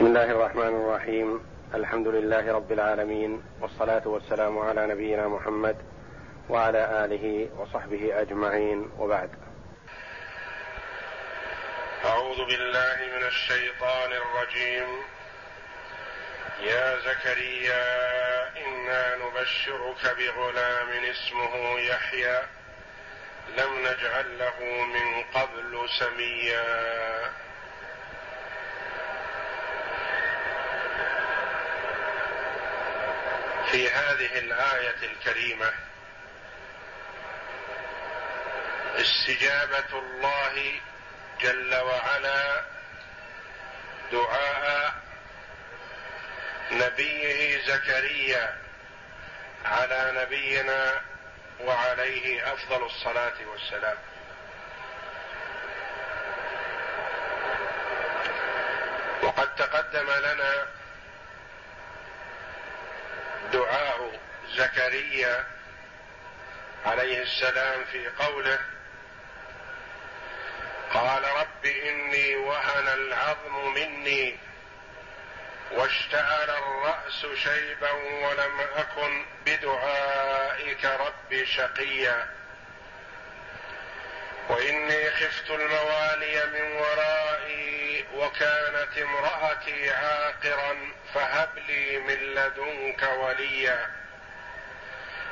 بسم الله الرحمن الرحيم. الحمد لله رب العالمين والصلاة والسلام على نبينا محمد وعلى آله وصحبه أجمعين. وبعد. أعوذ بالله من الشيطان الرجيم. يا زكريا إنا نبشرك بغلام اسمه يحيى. لم نجعل له من قبل سميا. في هذه الآية الكريمة. استجابة الله جل وعلا دعاء نبيه زكريا على نبينا وعليه أفضل الصلاة والسلام. وقد تقدم لنا دعاء زكريا عليه السلام في قوله قال رب إني وهن العظم مني واشتعل الرأس شيبا ولم أكن بدعائك رب شقيا وإني خفت الموالي من ورائي وكانت امرأتي عاقرا فهب لي من لدنك وليا.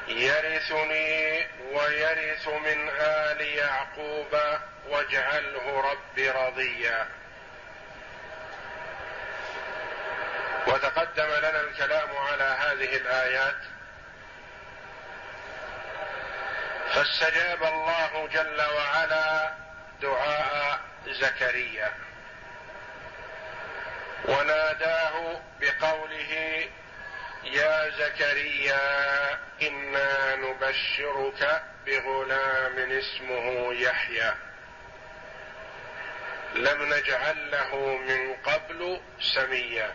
يرثني ويرث من آل يعقوب واجعله رب رضيا. وتقدم لنا الكلام على هذه الآيات. فاستجاب الله جل وعلا دعاء زكريا. وناداه بقوله يا زكريا إنا نبشرك بغلام اسمه يحيى. لم نجعل له من قبل سميا.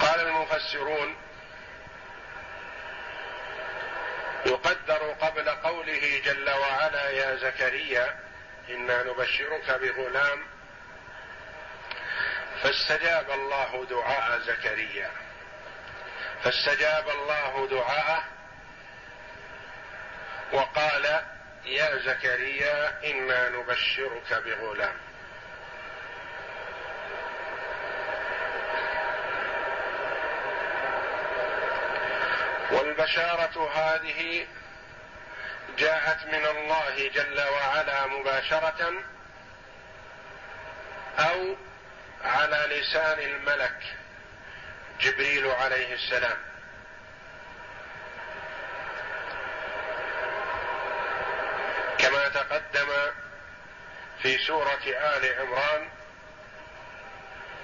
قال المفسرون يقدر قبل قوله جل وعلا يا زكريا إنا نبشرك بغلام فاستجاب الله دعاء زكريا. فاستجاب الله دعاءه وقال يا زكريا إنا نبشرك بغلام. والبشارة هذه جاءت من الله جل وعلا مباشرة أو على لسان الملك جبريل عليه السلام. كما تقدم في سورة آل عمران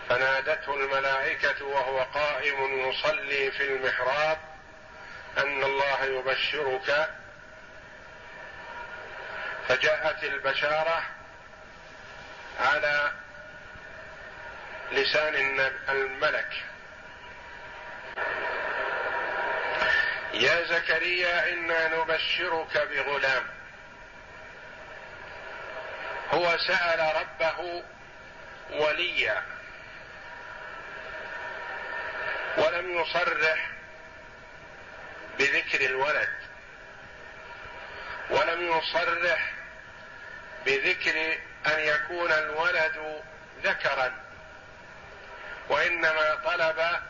فنادته الملائكة وهو قائم يصلي في المحراب أن الله يبشرك فجاءت البشارة على لسان الملك. يا زكريا إنا نبشرك بغلام. هو سأل ربه وليا. ولم يصرح بذكر الولد. ولم يصرح بذكر أن يكون الولد ذكرا وإنما طلب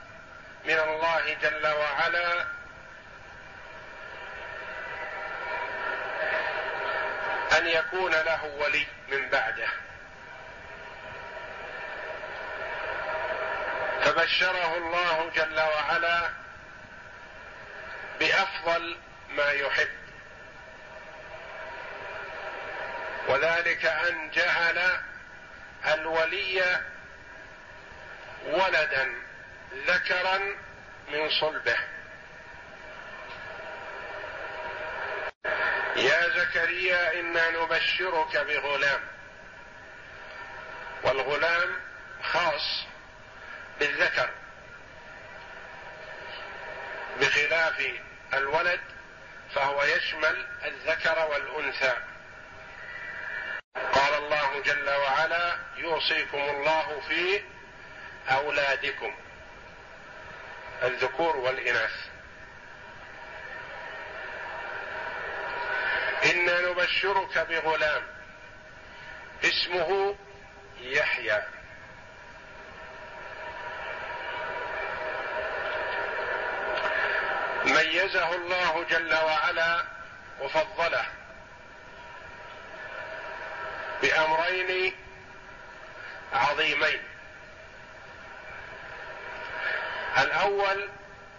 من الله جل وعلا أن يكون له ولي من بعده. فبشره الله جل وعلا بأفضل ما يحب. وذلك أن جعل الولي ولدا ذكرا من صلبه. يا زكريا إنا نبشرك بغلام. والغلام خاص بالذكر بخلاف الولد فهو يشمل الذكر والأنثى. قال الله جل يوصيكم الله في أولادكم. الذكور والإناث. أنا نبشرك بغلام اسمه يحيى. ميزه الله جل وعلا وفضله. بأمرين عظيمين. الأول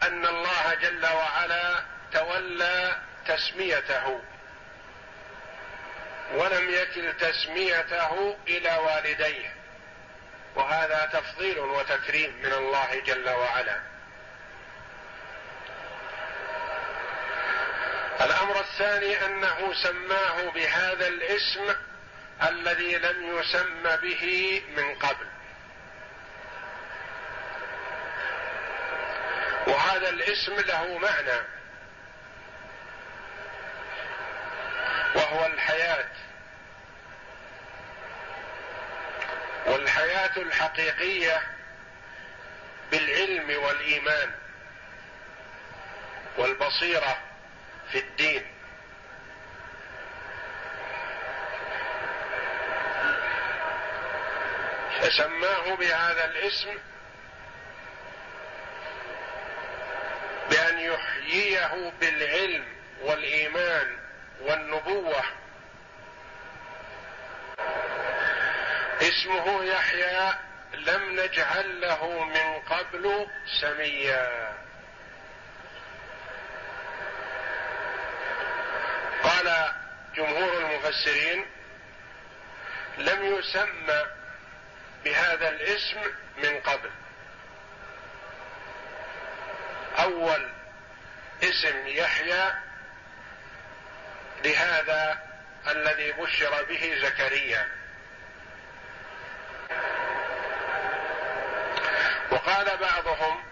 أن الله جل وعلا تولى تسميته ولم يكل تسميته إلى والديه وهذا تفضيل وتكريم من الله جل وعلا. الأمر الثاني أنه سماه بهذا الاسم الذي لم يسم به من قبل. وهذا الاسم له معنى. وهو الحياة. والحياة الحقيقية بالعلم والإيمان والبصيرة في الدين. فسماه بهذا الاسم بأن يحييه بالعلم والإيمان والنبوة. اسمه يحيى لم نجعل له من قبل سميا. قال جمهور المفسرين لم يسمى بهذا الاسم من قبل. أول اسم يحيى لهذا الذي بشر به زكريا. وقال بعضهم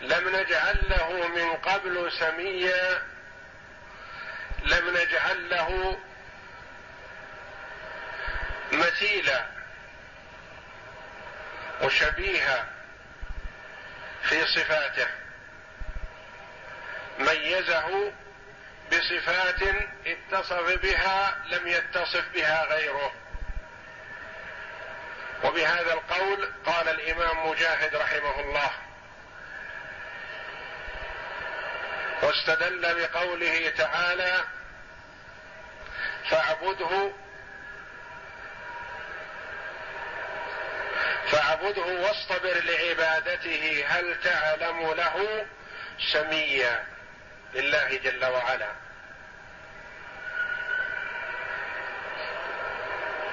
لم نجعل له من قبل سميا لم نجعل له مثيلا. وشبيها في صفاته ميزه بصفات اتصف بها لم يتصف بها غيره. وبهذا القول قال الإمام مجاهد رحمه الله. واستدل بقوله تعالى فاعبده فاعبده واصطبر لعبادته هل تعلم له سميا لله جل وعلا.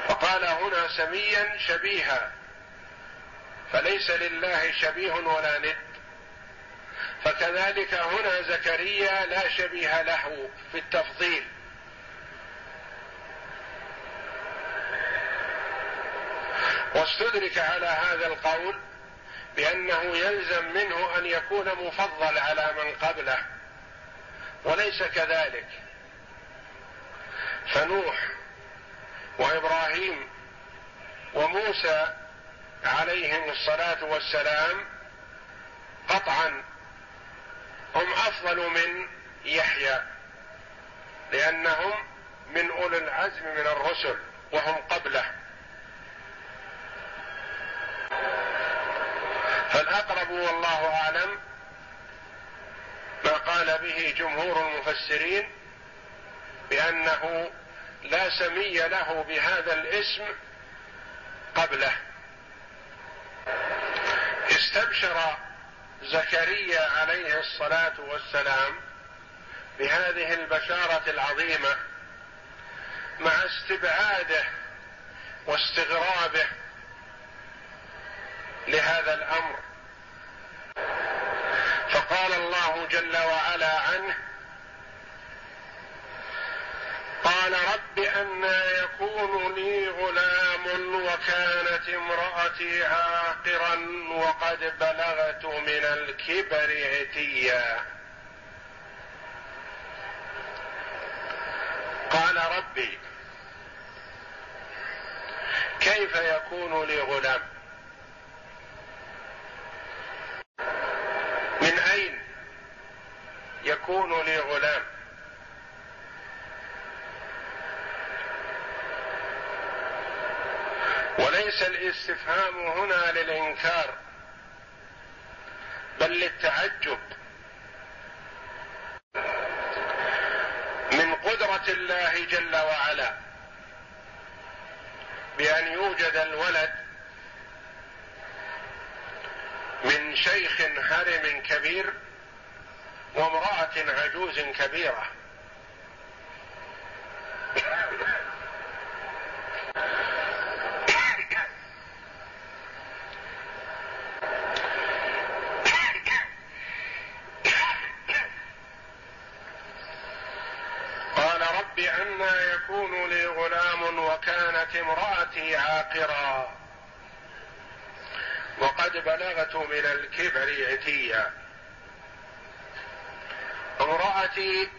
فقال هنا سميا شبيها فليس لله شبيه ولا ند. فكذلك هنا زكريا لا شبيه له في التفضيل. واستدرك على هذا القول بأنه يلزم منه أن يكون مفضل على من قبله وليس كذلك. فنوح وإبراهيم وموسى عليهم الصلاة والسلام قطعا هم أفضل من يحيى لأنهم من أولي العزم من الرسل وهم قبله. فالأقرب والله أعلم ما قال به جمهور المفسرين بأنه لا سمي له بهذا الاسم قبله. استبشر زكريا عليه الصلاة والسلام بهذه البشارة العظيمة مع استبعاده واستغرابه لهذا الأمر. فقال الله جل وعلا عنه قال رب أنا يكون لي غلام وكانت امرأتي عاقرا وقد بلغت من الكبر عتيا. قال ربي كيف يكون لي غلام من اين يكون لي غلام. وليس الاستفهام هنا للإنكار بل للتعجب. من قدرة الله جل وعلا بأن يوجد الولد من شيخ هرم كبير وامرأة عجوز كبيرة. يكون لي غلام وكانت امرأتي عاقرا. وقد بلغت من الكبر عتيا. امرأتي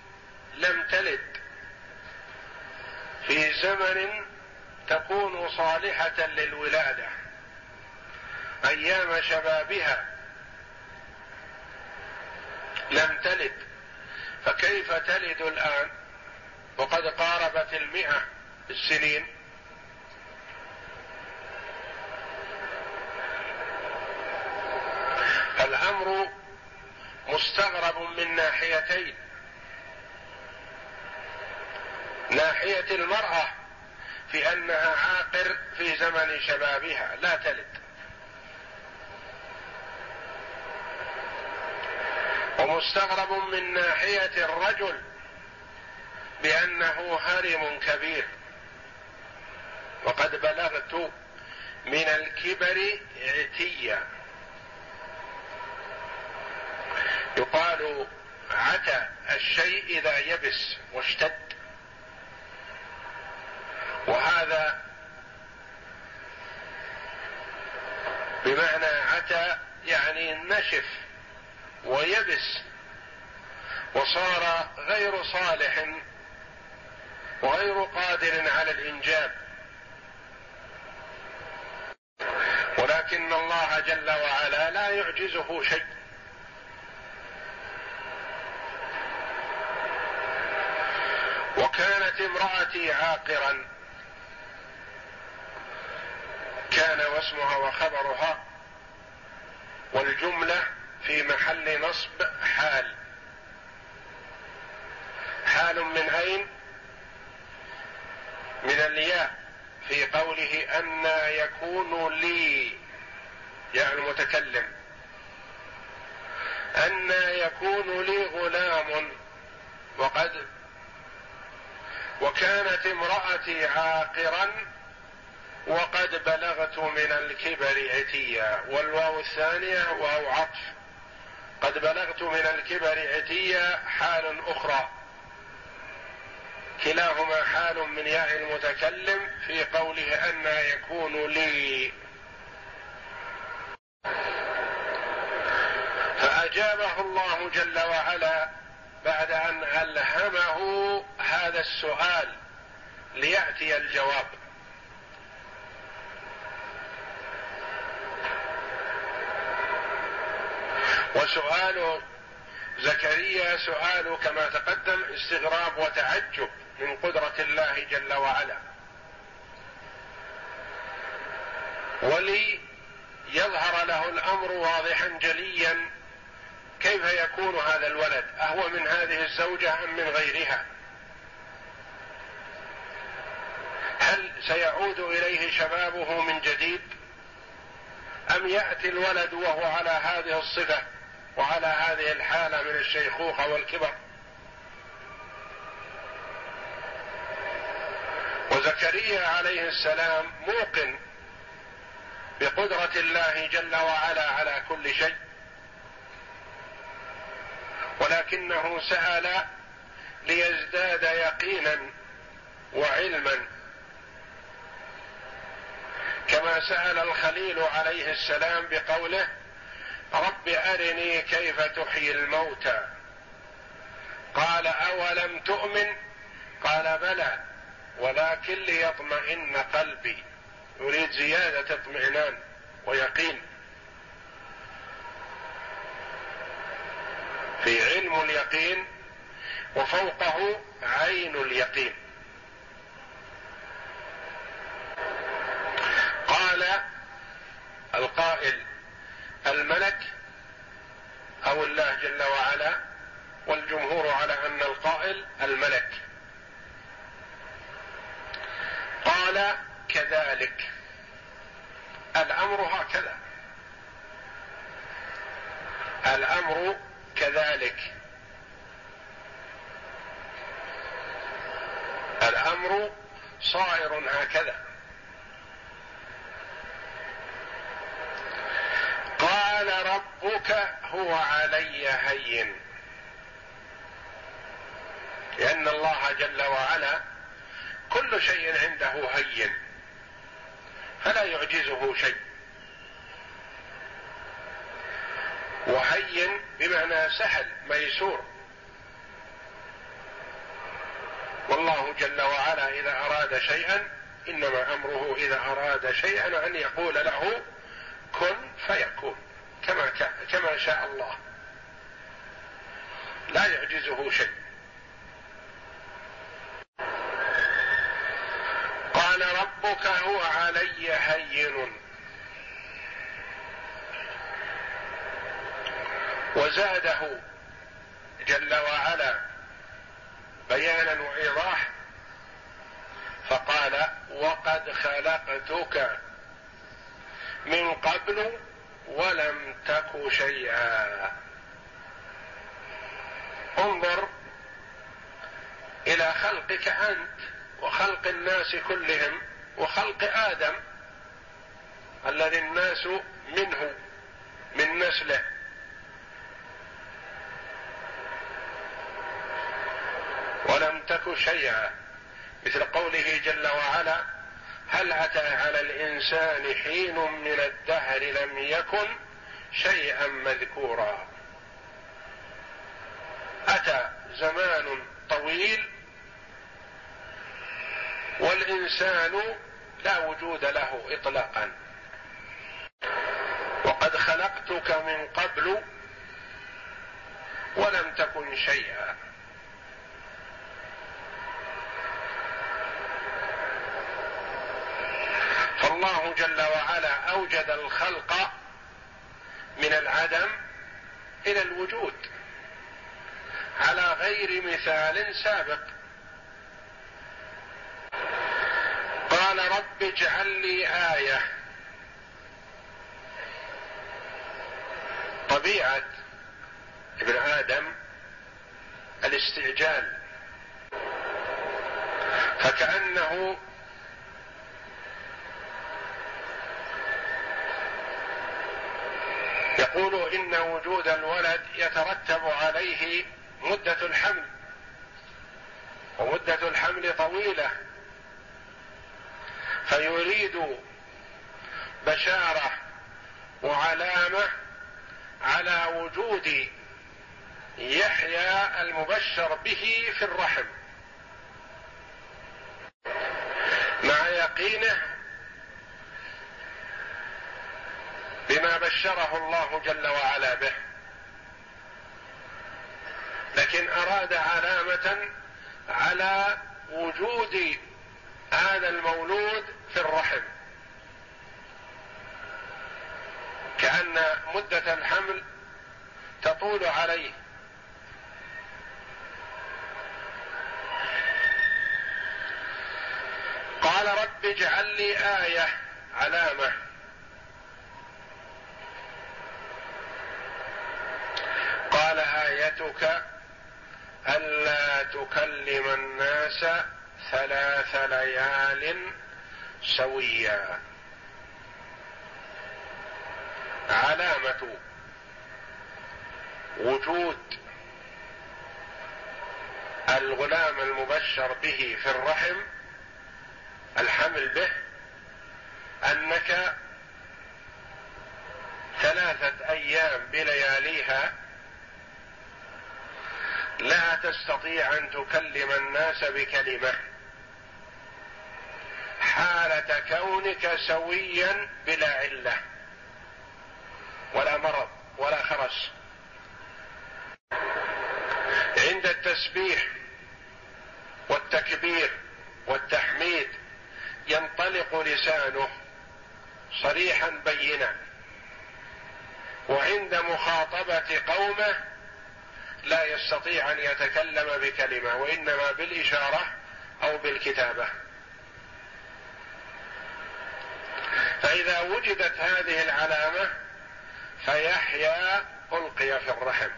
لم تلد. في زمن تكون صالحة للولادة. أيام شبابها لم تلد. فكيف تلد الآن؟ وقد قاربت المئة السنين الأمر مستغرب من ناحيتين. ناحية المرأة في أنها عاقر في زمن شبابها لا تلد. ومستغرب من ناحية الرجل بأنه هرم كبير. وقد بلغت من الكبر عتيا. يقال عتى الشيء إذا يبس واشتد. وهذا بمعنى عتى يعني نشف ويبس وصار غير صالح وغير قادر على الإنجاب. ولكن الله جل وعلا لا يعجزه شيء. وكانت امرأتي عاقرا. كان واسمها وخبرها والجملة في محل نصب حال. حال من أين؟ من الياء في قوله أن يكون لي يا المتكلم. أن يكون لي غلام وقد وكانت امرأتي عاقرا وقد بلغت من الكبر عتيا والواو الثانية واو عطف. قد بلغت من الكبر عتيا حال أخرى. كلاهما حال من ياء المتكلم في قوله أن يكون لي. فأجابه الله جل وعلا بعد أن ألهمه هذا السؤال ليأتي الجواب. وسؤال زكريا سؤال كما تقدم استغراب وتعجب من قدرة الله جل وعلا. ولي يظهر له الأمر واضحا جليا كيف يكون هذا الولد؟ أهو من هذه الزوجة أم من غيرها؟ هل سيعود إليه شبابه من جديد؟ أم يأتي الولد وهو على هذه الصفة وعلى هذه الحالة من الشيخوخة والكبر؟ وزكريا عليه السلام موقن بقدرة الله جل وعلا على كل شيء. ولكنه سأل ليزداد يقينا وعلما. كما سأل الخليل عليه السلام بقوله رب أرني كيف تحيي الموتى. قال أولم تؤمن؟ قال بلى ولكن ليطمئن قلبي. يريد زيادة اطمئنان ويقين. في علم اليقين وفوقه عين اليقين. قال القائل الملك أو الله جل وعلا والجمهور على أن القائل الملك. قال كذلك. الأمر هكذا. الأمر كذلك. الأمر صائر هكذا. قال ربك هو علي هين. لأن الله جل وعلا كل شيء عنده هين. فلا يعجزه شيء. وهين بمعنى سهل ميسور. والله جل وعلا إذا أراد شيئا إنما أمره إذا أراد شيئا أن يقول له كن فيكون. كما كما شاء الله. لا يعجزه شيء. قال ربك هو علي هين. وزاده جل وعلا بيانا وايضاح فقال وقد خلقتك من قبل ولم تك شيئا. انظر إلى خلقك أنت وخلق الناس كلهم وخلق آدم الذي الناس منه من نسله. ولم تك شيئا. مثل قوله جل وعلا هل أتى على الإنسان حين من الدهر لم يكن شيئا مذكورا. أتى زمان طويل والإنسان لا وجود له اطلاقا. وقد خلقتك من قبل ولم تكن شيئا. فالله جل وعلا أوجد الخلق من العدم إلى الوجود على غير مثال سابق. قال رب اجعل لي آية. طبيعة ابن آدم الاستعجال. فكأنه يقول إن وجود الولد يترتب عليه مدة الحمل ومدة الحمل طويلة. فيريد بشارة وعلامة على وجود يحيى المبشر به في الرحم. مع يقينه بما بشره الله جل وعلا به. لكن أراد علامة على وجود هذا المولود في الرحم. كأن مدة الحمل تطول عليه. قال رب اجعل لي آية علامة قال ايتك الا تكلم الناس ثلاث ليال سويا. علامة وجود الغلام المبشر به في الرحم الحمل به أنك ثلاثة أيام بلياليها لا تستطيع أن تكلم الناس بكلمة. حالة كونك سويا بلا علة. ولا مرض ولا خرس. عند التسبيح والتكبير والتحميد ينطلق لسانه صريحا بينا. وعند مخاطبة قومه لا يستطيع أن يتكلم بكلمة وإنما بالإشارة أو بالكتابة. فإذا وجدت هذه العلامة فيحيا ألقي في الرحم.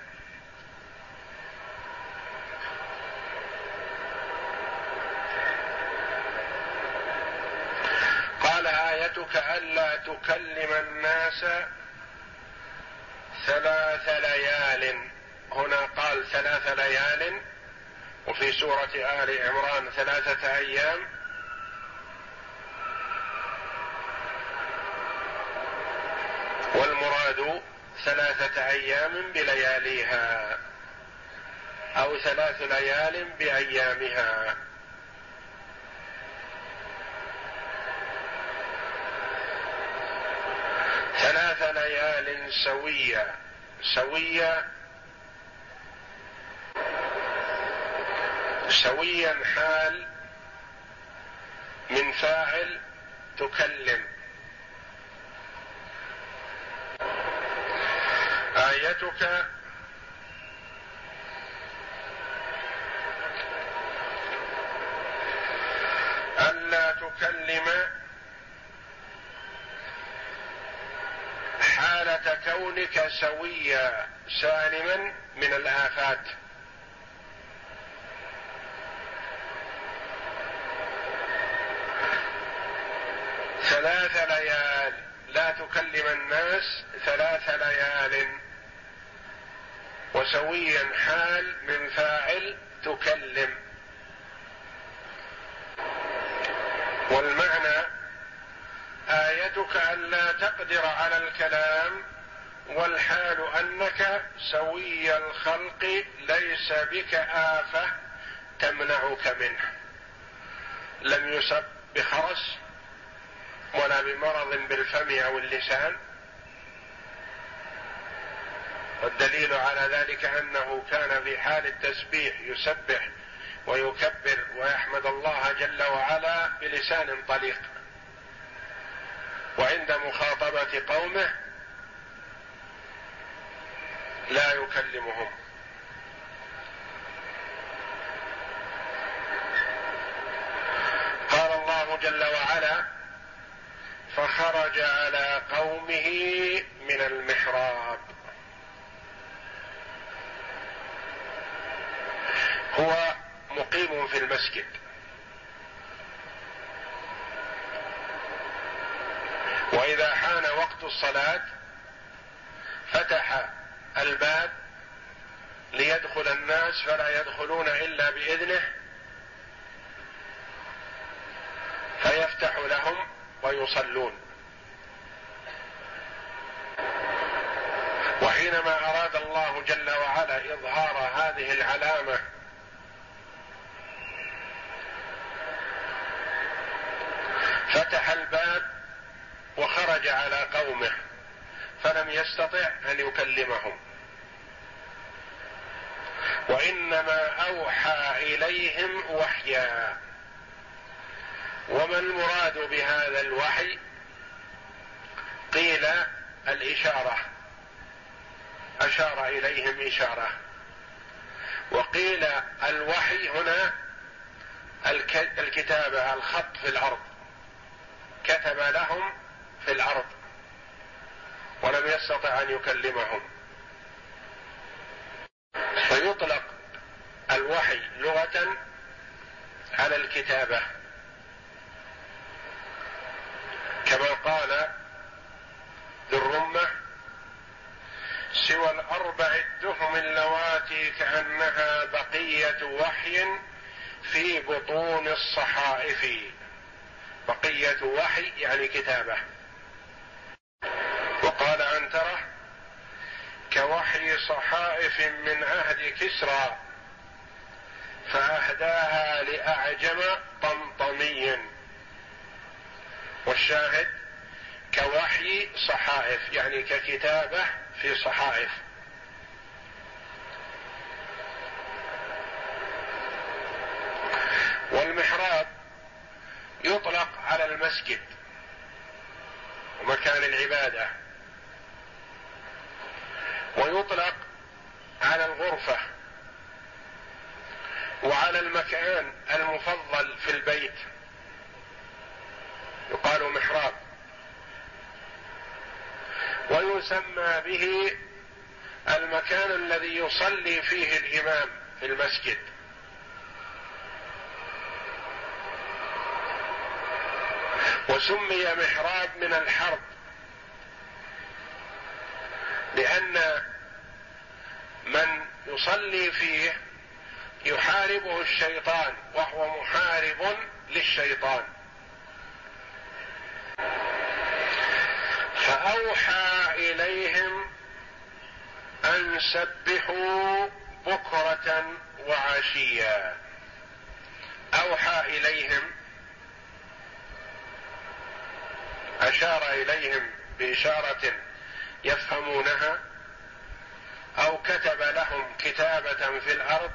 قال آيتك ألا تكلم الناس ثلاث ليال. هنا قال ثلاث ليال وفي سورة آل عمران ثلاثة أيام. والمراد ثلاثة أيام بلياليها أو ثلاث ليال بأيامها. ثلاث ليال سوية. سوية سويا حال من فاعل تكلم. آيتك ألا تكلم حالة كونك سويا سالما من الآفات. ثلاث ليال. لا تكلم الناس ثلاث ليال. وسويا حال من فاعل تكلم. والمعنى آيتك ألا تقدر على الكلام والحال أنك سوي الخلق ليس بك آفة تمنعك منه. لم يسب بخرس ولا بمرض بالفم أو اللسان. والدليل على ذلك أنه كان في حال التسبيح يسبح ويكبر ويحمد الله جل وعلا بلسان طليق. وعند مخاطبة قومه لا يكلمهم. قال الله جل وعلا فخرج على قومه من المحراب. هو مقيم في المسجد. وإذا حان وقت الصلاة فتح الباب ليدخل الناس فلا يدخلون إلا بإذنه فيفتح لهم ويصلون. وحينما أراد الله جل وعلا إظهار هذه العلامة فتح الباب وخرج على قومه فلم يستطع أن يكلمهم. وإنما أوحى إليهم وحيا. وما المراد بهذا الوحي؟ قيل الإشارة. أشار إليهم إشارة. وقيل الوحي هنا الكتابه الخط في الأرض كتب لهم في الأرض ولم يستطع أن يكلمهم. فيطلق الوحي لغة على الكتابة كما قال ذو الرمه سوى الاربع الدهم اللواتي كأنها بقية وحي في بطون الصحائف. بقية وحي يعني كتابة. وقال عنتره كوحي صحائف من عهد كسرى فأهداها لأعجم طمطمي. والشاهد كوحي صحائف يعني ككتابة في صحائف. والمحراب يطلق على المسجد ومكان العبادة. ويطلق على الغرفة وعلى المكان المفضل في البيت. يقال محراب. ويسمى به المكان الذي يصلي فيه الإمام في المسجد. وسمي محراب من الحرب لأن من يصلي فيه يحاربه الشيطان وهو محارب للشيطان. فأوحى إليهم أن سبحوا بكرة وعشيا. أوحى إليهم أشار إليهم بإشارة يفهمونها أو كتب لهم كتابة في الأرض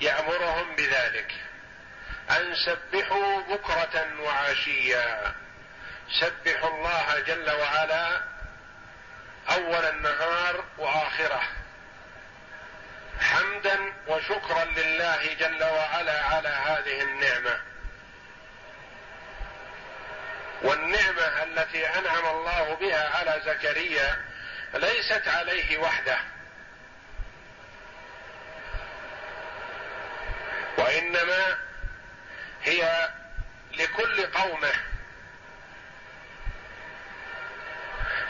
يأمرهم بذلك. أن سبحوا بكرة وعشيا. سبحوا الله جل وعلا أول النهار وآخره. حمدا وشكرا لله جل وعلا على هذه النعمة. والنعمة التي أنعم الله بها على زكريا ليست عليه وحده. وإنما هي لكل قومه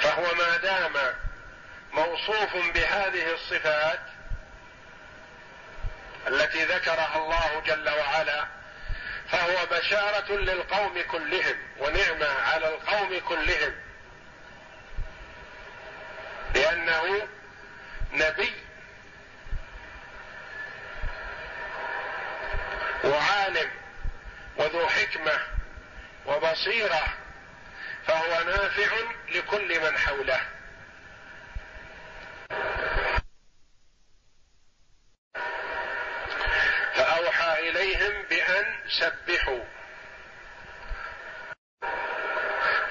فهو ما دام موصوف بهذه الصفات التي ذكرها الله جل وعلا فهو بشارة للقوم كلهم ونعمة على القوم كلهم. لأنه نبي وعالم وذو حكمة وبصيرة فهو نافع لكل من حوله. فأوحى إليهم بأن سبحوا.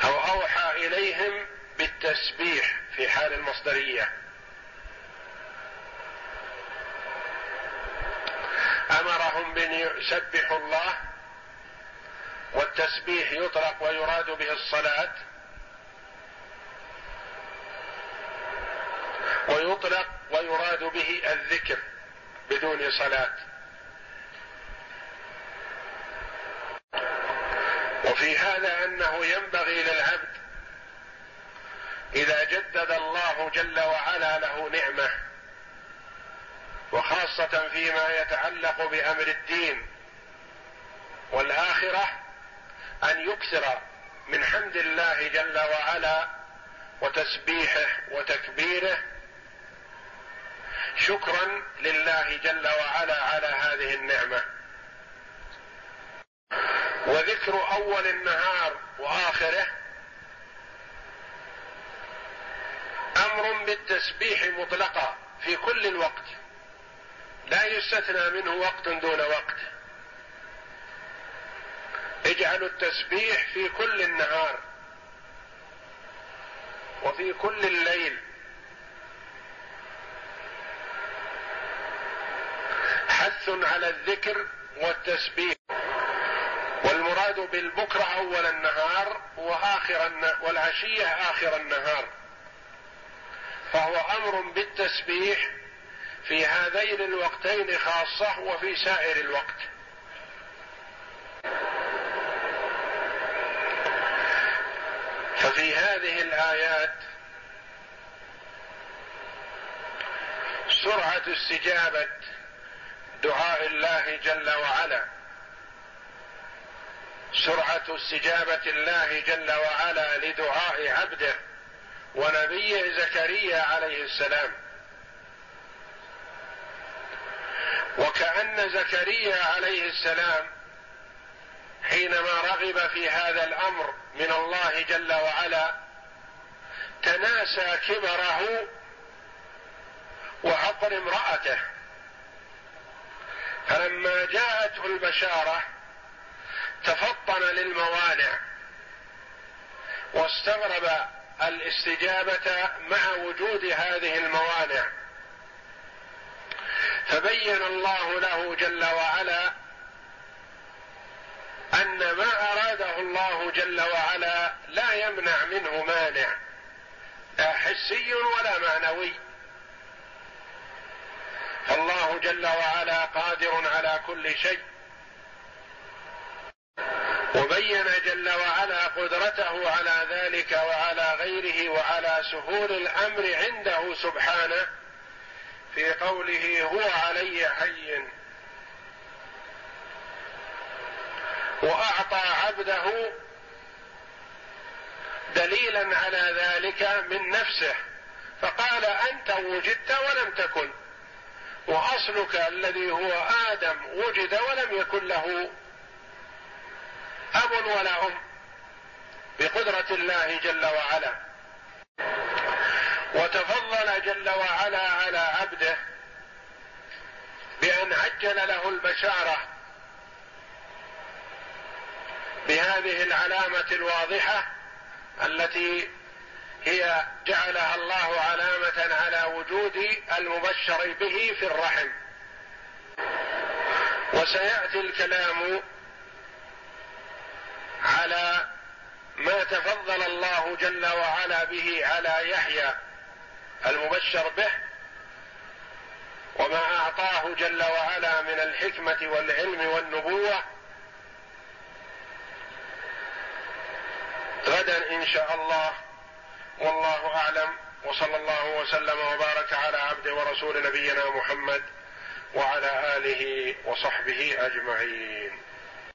أو أوحى إليهم بالتسبيح في حال المصدرية. أمرهم بأن يسبحوا الله والتسبيح يطلق ويراد به الصلاة ويطلق ويراد به الذكر بدون صلاة. وفي هذا أنه ينبغي للعبد إذا جدد الله جل وعلا له نعمة وخاصة فيما يتعلق بأمر الدين والآخرة أن يكثر من حمد الله جل وعلا وتسبيحه وتكبيره. شكرا لله جل وعلا على هذه النعمة. وذكر أول النهار وآخره أمر بالتسبيح مطلقا في كل الوقت. لا يستثنى منه وقت دون وقت. اجعلوا التسبيح في كل النهار وفي كل الليل. حث على الذكر والتسبيح. والمراد بالبكرة أول النهار وآخر والعشية آخر النهار. فهو أمر بالتسبيح في هذين الوقتين خاصة وفي سائر الوقت. ففي هذه الآيات سرعة استجابة دعاء الله جل وعلا. سرعة استجابة الله جل وعلا لدعاء عبده ونبيه زكريا عليه السلام. وكأن زكريا عليه السلام حينما رغب في هذا الأمر من الله جل وعلا تناسى كبره وعقر امرأته. فلما جاءته البشارة تفطن للموانع واستغرب الاستجابة مع وجود هذه الموانع. فبين الله له جل وعلا أن ما أراده الله جل وعلا لا يمنع منه مانع لا حسي ولا معنوي. فالله جل وعلا قادر على كل شيء. وبين جل وعلا قدرته على ذلك وعلى غيره وعلى سهول الأمر عنده سبحانه في قوله هو علي هين وأعطى عبده دليلا على ذلك من نفسه فقال أنت وجدت ولم تكن وأصلك الذي هو آدم وجد ولم يكن له أب ولا أم بقدرة الله جل وعلا. وتفضل جل وعلا على عبده بأن عجل له البشارة بهذه العلامة الواضحة التي هي جعلها الله علامة على وجود المبشر به في الرحم. وسيأتي الكلام على ما تفضل الله جل وعلا به على يحيى المبشر به وما أعطاه جل وعلا من الحكمة والعلم والنبوة غدا إن شاء الله. والله أعلم. وصلى الله وسلم وبارك على عبد ورسول نبينا محمد وعلى آله وصحبه أجمعين.